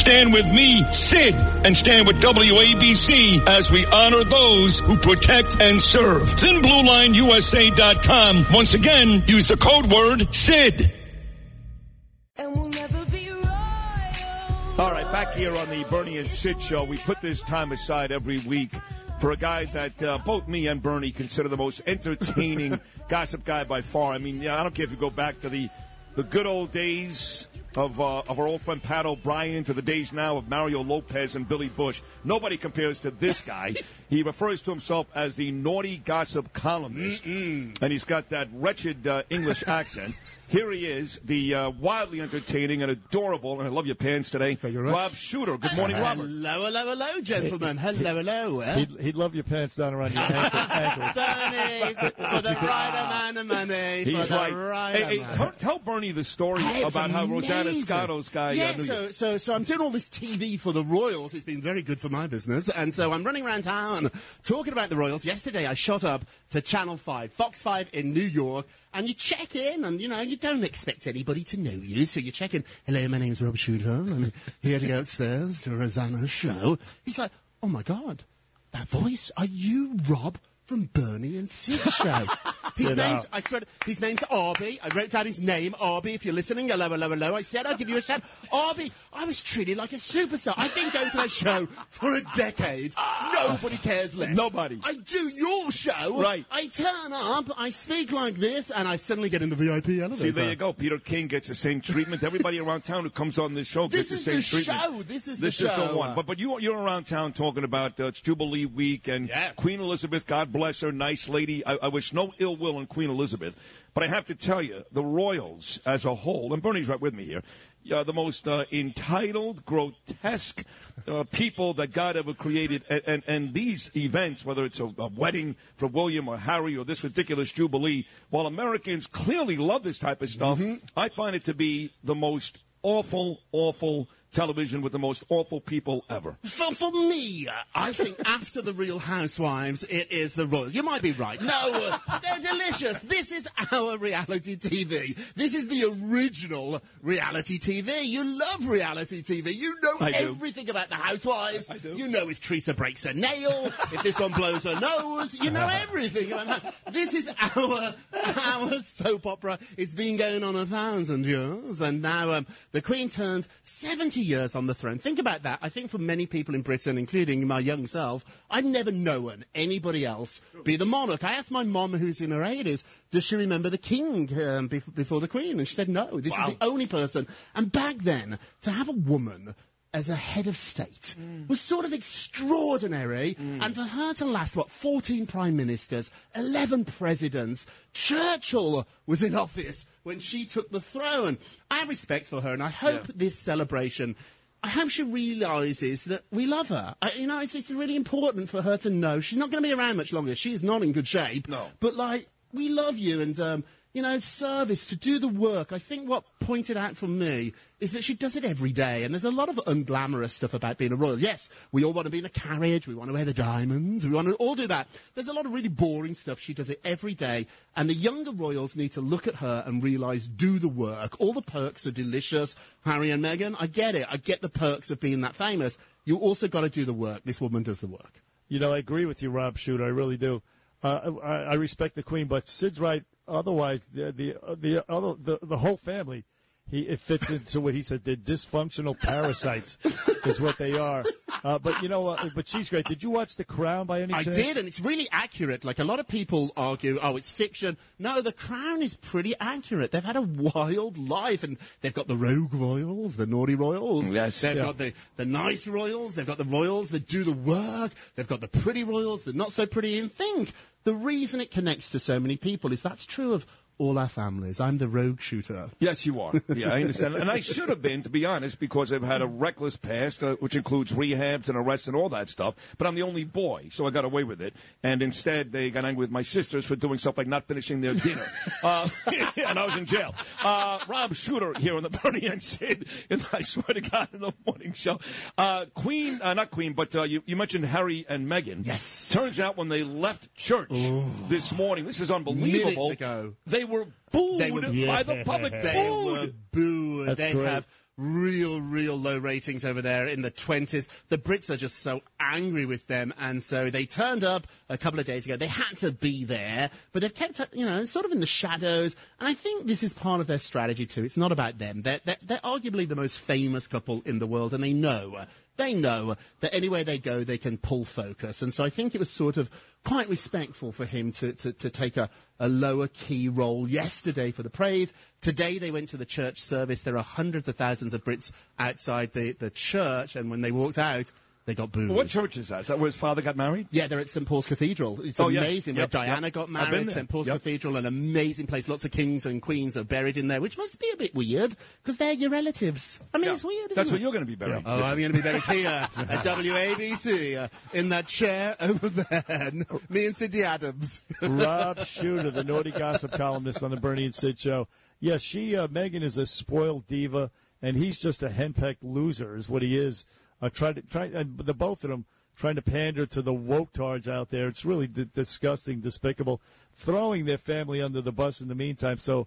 Stand with me, Sid, and stand with WABC as we honor those who protect and serve. ThinBlueLineUSA.com. Once again, use the code word SID. All right, back here on the Bernie and Sid show, we put this time aside every week for a guy that uh, both me and Bernie consider the most entertaining gossip guy by far. I mean, yeah, I don't care if you go back to the the good old days of, uh, of our old friend Pat O'Brien to the days now of Mario Lopez and Billy Bush. Nobody compares to this guy. He refers to himself as the naughty gossip columnist, Mm-mm. and he's got that wretched uh, English accent. Here he is, the uh, wildly entertaining and adorable, and I love your pants today, Rob Shuter. Good morning, Robert. Hello, hello, hello, gentlemen. Hello, hello. eh? He'd, he'd love your pants down around your ankle, ankles. Bernie, for the right amount of money. He's for right. the right Hey, hey, amount. tell, tell Bernie the story Hey, it's about how Rosanna amazing. Scotto's guy. Yeah, uh, knew so, you. so, so I'm doing all this TV for the Royals. It's been very good for my business. And so I'm running around town talking about the Royals. Yesterday I shot up to Channel 5, Fox 5 in New York. And you check in and, you know, you don't expect anybody to know you. So you check in, hello, my name's Rob Shuter. I'm here to go upstairs to Rosanna's show. He's like, oh my God, that voice, are you Rob from Bernie and Sid show? His name's, I swear, his name's Arby. I wrote down his name, Arby. If you're listening, hello, hello, hello. I said I'll give you a shout. Arby, I was treated like a superstar. I've been going to that show for a decade. Nobody cares less. Nobody. I do your show. Right. I turn up, I speak like this, and I suddenly get in the VIP elevator. See, there you go. Peter King gets the same treatment. Everybody around town who comes on this show This gets the is same the treatment. show. This is the show. this is the one. But but you you're around town talking about uh, it's Jubilee week and Yeah. Queen Elizabeth. God bless her, nice lady. I, I wish no ill will on Queen Elizabeth. But I have to tell you, the royals as a whole, and Bernie's right with me here. Uh, the most uh, entitled, grotesque uh, people that God ever created, and, and, and these events, whether it's a, a wedding for William or Harry or this ridiculous jubilee, while Americans clearly love this type of stuff, Mm-hmm. I find it to be the most awful, awful television with the most awful people ever. For, for me, I think after the Real Housewives, it is the Royal. You might be right. No, they're delicious. This is our reality TV. This is the original reality TV. You love reality TV. You know I do. everything about the Housewives. I do. You know if Teresa breaks a nail, if this one blows her nose. You know everything. This is our our soap opera. It's been going on a thousand years, and now um, the Queen turns years on the throne. Think about that. I think for many people in Britain, including my young self, I've never known anybody else be the monarch. I asked my mom, who's in her eighties, does she remember the King um, bef- before the Queen? And she said no. This is the only person. And back then, to have a woman as a head of state was sort of extraordinary. And for her to last, what, 14 prime ministers, 11 presidents, Churchill was in office when she took the throne. I have respect for her, and I hope this celebration. I hope she realizes that we love her. I, you know, it's, it's really important for her to know she's not going to be around much longer. She's not in good shape. No. But, like, we love you, and, um, you know, service, to do the work. I think what pointed out for me is that she does it every day, and there's a lot of unglamorous stuff about being a royal. Yes, we all want to be in a carriage, we want to wear the diamonds, we want to all do that. There's a lot of really boring stuff. She does it every day, and the younger royals need to look at her and realise, do the work. All the perks are delicious. Harry and Meghan, I get it. I get the perks of being that famous. You also got to do the work. This woman does the work. You know, I agree with you, Rob Shuter. I really do. Uh, I, I respect the Queen, but Sid's right. Otherwise, the the the other the, the whole family, he it fits into what he said. They're dysfunctional parasites, is what they are. Uh, but you know, uh, but she's great. Did you watch The Crown by any I chance? I did, and it's really accurate. Like a lot of people argue, oh, it's fiction. No, The Crown is pretty accurate. They've had a wild life, and they've got the rogue royals, the naughty royals. Yes. They've Yeah. got the, the nice royals. They've got the royals that do the work. They've got the pretty royals, the not so pretty. And think the reason it connects to so many people is that's true of all our families. I'm the rogue shooter. Yes, you are. Yeah, I understand. and I should have been, to be honest, because I've had a reckless past, uh, which includes rehabs and arrests and all that stuff. But I'm the only boy, so I got away with it. And instead, they got angry with my sisters for doing stuff like not finishing their dinner. uh, and I was in jail. Uh, Rob Shuter here on the Bernie and Sid, and I swear to God, in the morning show. Uh, Queen, uh, not Queen, but uh, you, you mentioned Harry and Meghan. Yes. Turns out when they left church this morning, this is unbelievable. Minutes ago. They were booed They were- by the public. They booed. were booed. That's they great. have real, real low ratings over there in the 20s. The Brits are just so angry with them, and so they turned up a couple of days ago. They had to be there, but they've kept, you know, sort of in the shadows. And I think this is part of their strategy too. It's not about them. They're, they're, they're arguably the most famous couple in the world, and they know. They know that anywhere they go, they can pull focus. And so I think it was sort of quite respectful for him to, to, to take a, a lower key role yesterday for the praise. Today they went to the church service. There are hundreds of thousands of Brits outside the, the church, and when they walked out, they got booed. What church is that? Is that where his father got married? Yeah, they're at St Paul's Cathedral. It's Oh, yeah. amazing. Yep, where Diana yep. got married. St Paul's Yep. Cathedral, an amazing place. Lots of kings and queens are buried in there, which must be a bit weird because they're your relatives. I mean, Yeah. it's weird. Isn't That's it? where you're going to be buried. Oh, I'm going to be buried here at WABC uh, in that chair over there. Me and Cindy Adams. Rob Shuter, the naughty gossip columnist on the Bernie and Sid show. Yeah, she, uh, Meghan, is a spoiled diva, and he's just a henpecked loser, is what he is. Uh, try to try, and the both of them trying to pander to the woke tards out there. It's really d- disgusting, despicable, throwing their family under the bus in the meantime. So,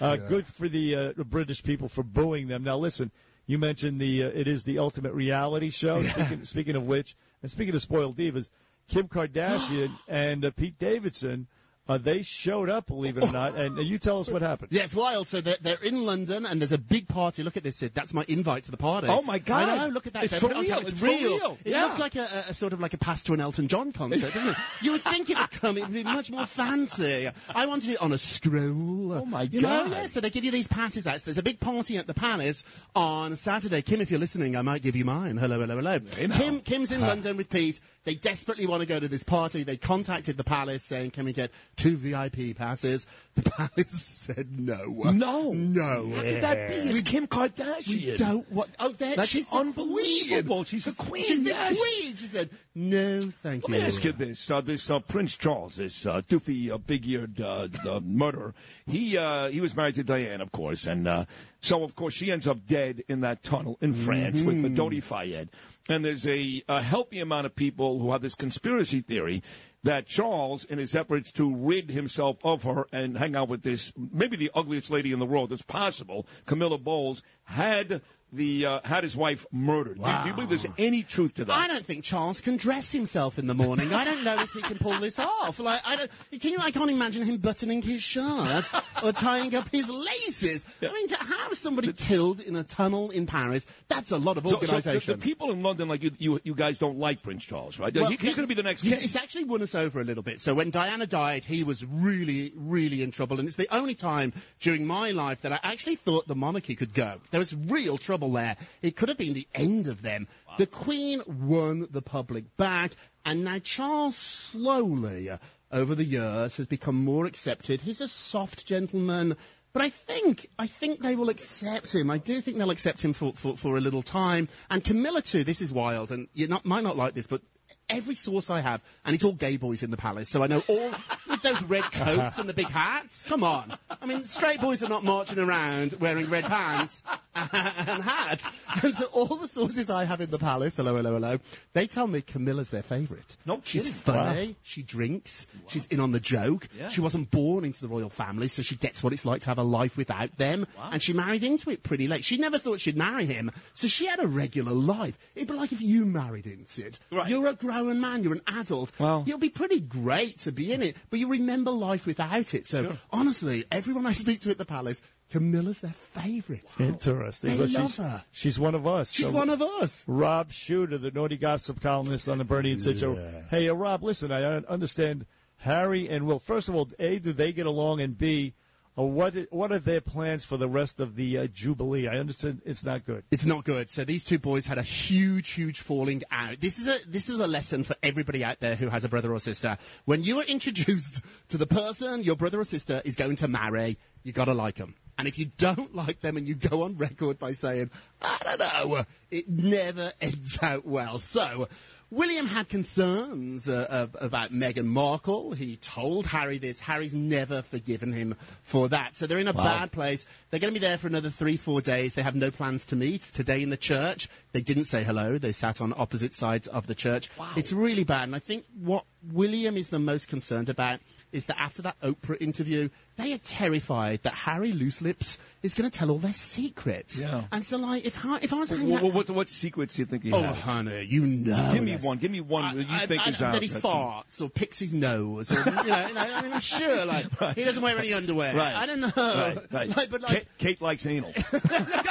uh, good for the uh, British people for booing them. Now, listen, you mentioned the uh, it is the ultimate reality show. Speaking, speaking of which, and speaking of spoiled divas, Kim Kardashian and uh, Pete Davidson. Uh, they showed up, believe it or not, and you tell us what happened. Yeah, it's wild. So they're, they're in London, and there's a big party. Look at this, Sid. That's my invite to the party. Oh, my God. I know. Look at that. It's for it real. top. It's for real. It Yeah. looks like a, a, sort of like a pass to an Elton John concert, doesn't it? You would think it would come. It would be much more fancy. I wanted it on a scroll. Oh, my you know? God. Yeah. So they give you these passes out. So there's a big party at the Palace on Saturday. Kim, if you're listening, I might give you mine. Hello, hello, hello. Kim, Kim's in London with Pete. They desperately want to go to this party. They contacted the Palace saying, "Can we get two VIP passes?" The Palace said no. No. No. How could that be? It's Kim Kardashian. We don't want. Oh, there, That's she's unbelievable. Queen. She's the queen, She's the yes. queen. She said, "No, thank Let you." Let me ask you this: uh, this uh, Prince Charles, this uh, doofy, uh, big-eared uh, uh, murderer, he uh, he was married to Diane, of course, and uh, so of course she ends up dead in that tunnel in France with the Dodi Fayed. And there's a, a healthy amount of people who have this conspiracy theory that Charles, in his efforts to rid himself of her and hang out with this maybe the ugliest lady in the world, it's possible, Camilla Bowles, had the uh, had his wife murdered. Do, do you believe there's any truth to that? I don't think Charles can dress himself in the morning. I don't know if he can pull this off. Like, I don't. Can you? I can't imagine him buttoning his shirt or tying up his laces. I mean, to have somebody killed in a tunnel in Paris, that's a lot of So, so the, organisation. the people in London, like you, you, you guys don't like Prince Charles, right? Well, He- he's going to be the next he's-. It's actually won us over a little bit. So when Diana died, he was really, really in trouble. And it's the only time during my life that I actually thought the monarchy could go. There was real trouble there. It could have been the end of them. The Queen won the public back. And now Charles slowly, uh, over the years, has become more accepted. He's a soft gentleman. But I think, I think they will accept him. I do think they'll accept him for, for, for a little time. And Camilla too, this is wild, and you not, might not like this, but every source I have, and it's all gay boys in the palace, so I know all with those red coats and the big hats. Come on. I mean, straight boys are not marching around wearing red pants and hats. And so all the sources I have in the palace, hello, hello, hello, they tell me Camilla's their favourite. No She's kidding. funny, she drinks, she's in on the joke. Yeah. She wasn't born into the royal family, so she gets what it's like to have a life without them. And she married into it pretty late. She never thought she'd marry him, so she had a regular life. It'd be like if you married him, Sid. Right. You're a grown man, you're an adult. Well- It'll be pretty great to be in it, but you remember life without it. So honestly, everyone I speak to at the palace, Camilla's their favourite. Interesting. They But love she's, her. she's one of us. She's So- one of us. Rob Shuter, the naughty gossip columnist on the Bernie and Sid show. Hey, uh, Rob, listen, I understand Harry and Will. First of all, A, do they get along? And B, Uh, what what are their plans for the rest of the uh, Jubilee? I understand it's not good. It's not good. So these two boys had a huge, huge falling out. This is a this is a lesson for everybody out there who has a brother or sister. When you are introduced to the person your brother or sister is going to marry, you got to like them. And if you don't like them and you go on record by saying, I don't know, it never ends out well. So. William had concerns uh, ab- about Meghan Markle. He told Harry this. Harry's never forgiven him for that. So they're in a bad place. They're going to be there for another three, four days. They have no plans to meet. Today in the church, they didn't say hello. They sat on opposite sides of the church. It's really bad. And I think what William is the most concerned about is that after that Oprah interview, they are terrified that Harry Looselips is going to tell all their secrets. Yeah. And so, like, if, I- if I was hanging What, out... what, what secrets do you think he Oh, has? honey, you know. Give me one. Give me one that you I- think I- is I, out That he farts or picks his nose. Or, you, know, you know, I mean, sure, like, he doesn't wear any underwear. Right. I don't know. Right, right. Like, but like, Kate, Kate likes anal.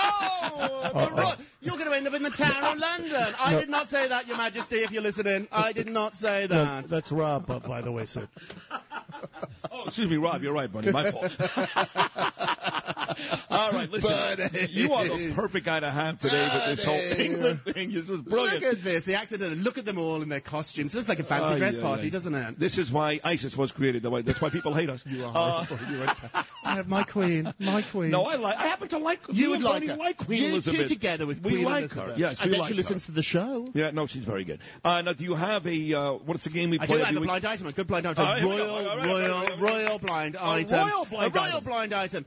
oh, the ro- you're going to end up in the Tower of London. I did not say that, Your Majesty, if you're listening. I did not say No, that. that's Rob, by the way, Sid. Oh, excuse me, Rob. You're right, buddy. My fault. All right, listen. Buddy. You are the perfect guy to have today with this whole England thing. This was brilliant. Look at this. The accident. Look at them all in their costumes. It looks like a fancy dress ay, party, ay. doesn't it? This is why ISIS was created. That's why people hate us. You are Uh. You are ter- my queen. My queen. no, I like. I happen to like. You would like her. like Queen you Elizabeth. two together with we Queen like Elizabeth. her. Yes, I we bet like she her. listens to the show. Yeah, no, she's very good. Uh, now, do you have a uh, what's the game we I play do have a week? blind item, a good blind item, All right, here we go. royal, All right, all right, royal, all right, all right. royal blind item, royal blind a royal item. blind item.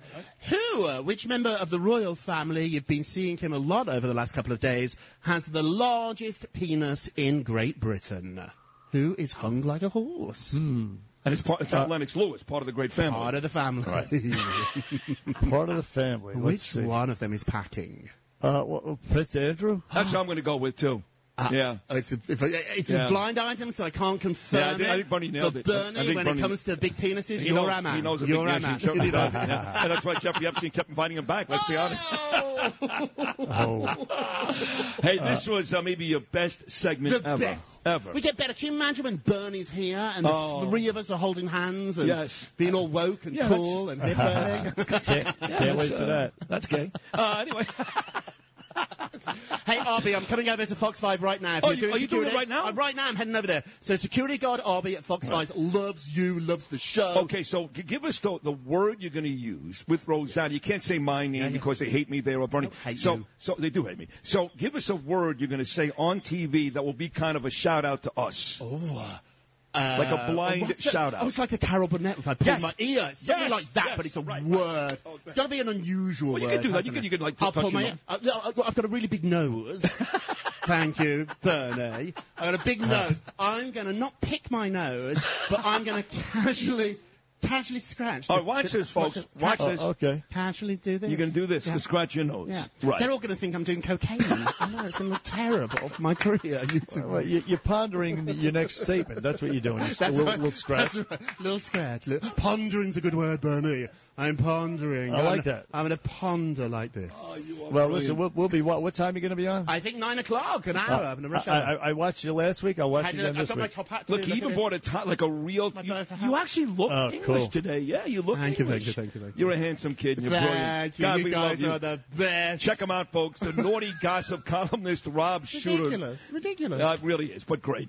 Who, uh, which member of the royal family, you've been seeing him a lot over the last couple of days, has the largest penis in Great Britain? Who is hung like a horse? And it's part. It's Uh, Lennox Lewis, part of the great family. Part of the family. Part of the family. Let's Which see. one of them is packing? Uh, wha- Prince Andrew? That's what I'm going to go with too. Yeah. Oh, it's a, it's Yeah. a blind item, so I can't confirm Yeah, I think- it. I think Bernie nailed but it. I Bernie, think when Bernie- it comes to big penises, He you're knows, a man. He knows a you're big a man. yeah, You know? yeah. And that's why Jeffrey Epstein kept inviting him back. Let's be honest. Oh, Hey, this was uh, maybe your best segment The ever. best. Ever. We get better. Can you imagine when Bernie's here and the Oh. three of us are holding hands and Yes. being all woke and Yeah, cool and hip Bernie? can't, can't wait for that. That's gay. Uh, anyway. hey, Arby, I'm coming over to Fox 5 right now. If Oh, you're you- doing are you doing it right now? Uh, right now, I'm heading over there. So security guard Arby at Fox 5 loves you, loves the show. Okay, so give us the, the word you're going to use with Rosanna. You can't say my name because they hate me there or Bernie. so, you. so they do hate me. So give us a word you're going to say on TV that will be kind of a shout out to us. Oh, like a blind Uh, shout out. Oh, it's like the Carol Burnett if I pull Yes. my ear. It's something Yes, like that, yes, but it's a right, right. word. Oh, it's got to be an unusual Well, you word. can do that. You can- you can, like, I'll pull my ear. Uh, no, I've got- I've got a really big nose. Thank you, Bernie. I've got a big nose. I'm going to not pick my nose, but I'm going to casually, casually scratch. All right, watch this, folks. Watch Oh, this. okay. Casually do this. You're going to do this Yeah. to scratch your nose. Yeah. Right. They're all going to think I'm doing cocaine. I know, it's going to look terrible for my career. YouTube. Well, you, you're pondering your next statement. That's what you're doing. Just a little, right. little scratch. That's right. Little scratch. Little, pondering's a good word, Bernie. I'm pondering. I I'm like gonna- that. I'm going to ponder like this. Oh, Well, listen, we'll, we'll be. What, what time are you going to be on? I think nine o'clock, an hour. I'm rush I, hour. I, I watched you last week. I'll watch Had you to- again I've this got my top hat. Too. Look, he even bought a tie, like a real. You, you actually look Oh, English cool. today. Yeah, you look Thank you, thank English. you, thank you, thank you. You're a handsome kid. And you're brilliant. You. God, you we guys love you. are the best. Check him out, folks. The naughty gossip columnist Rob Shuter. ridiculous. Ridiculous. Uh, it really is, but great.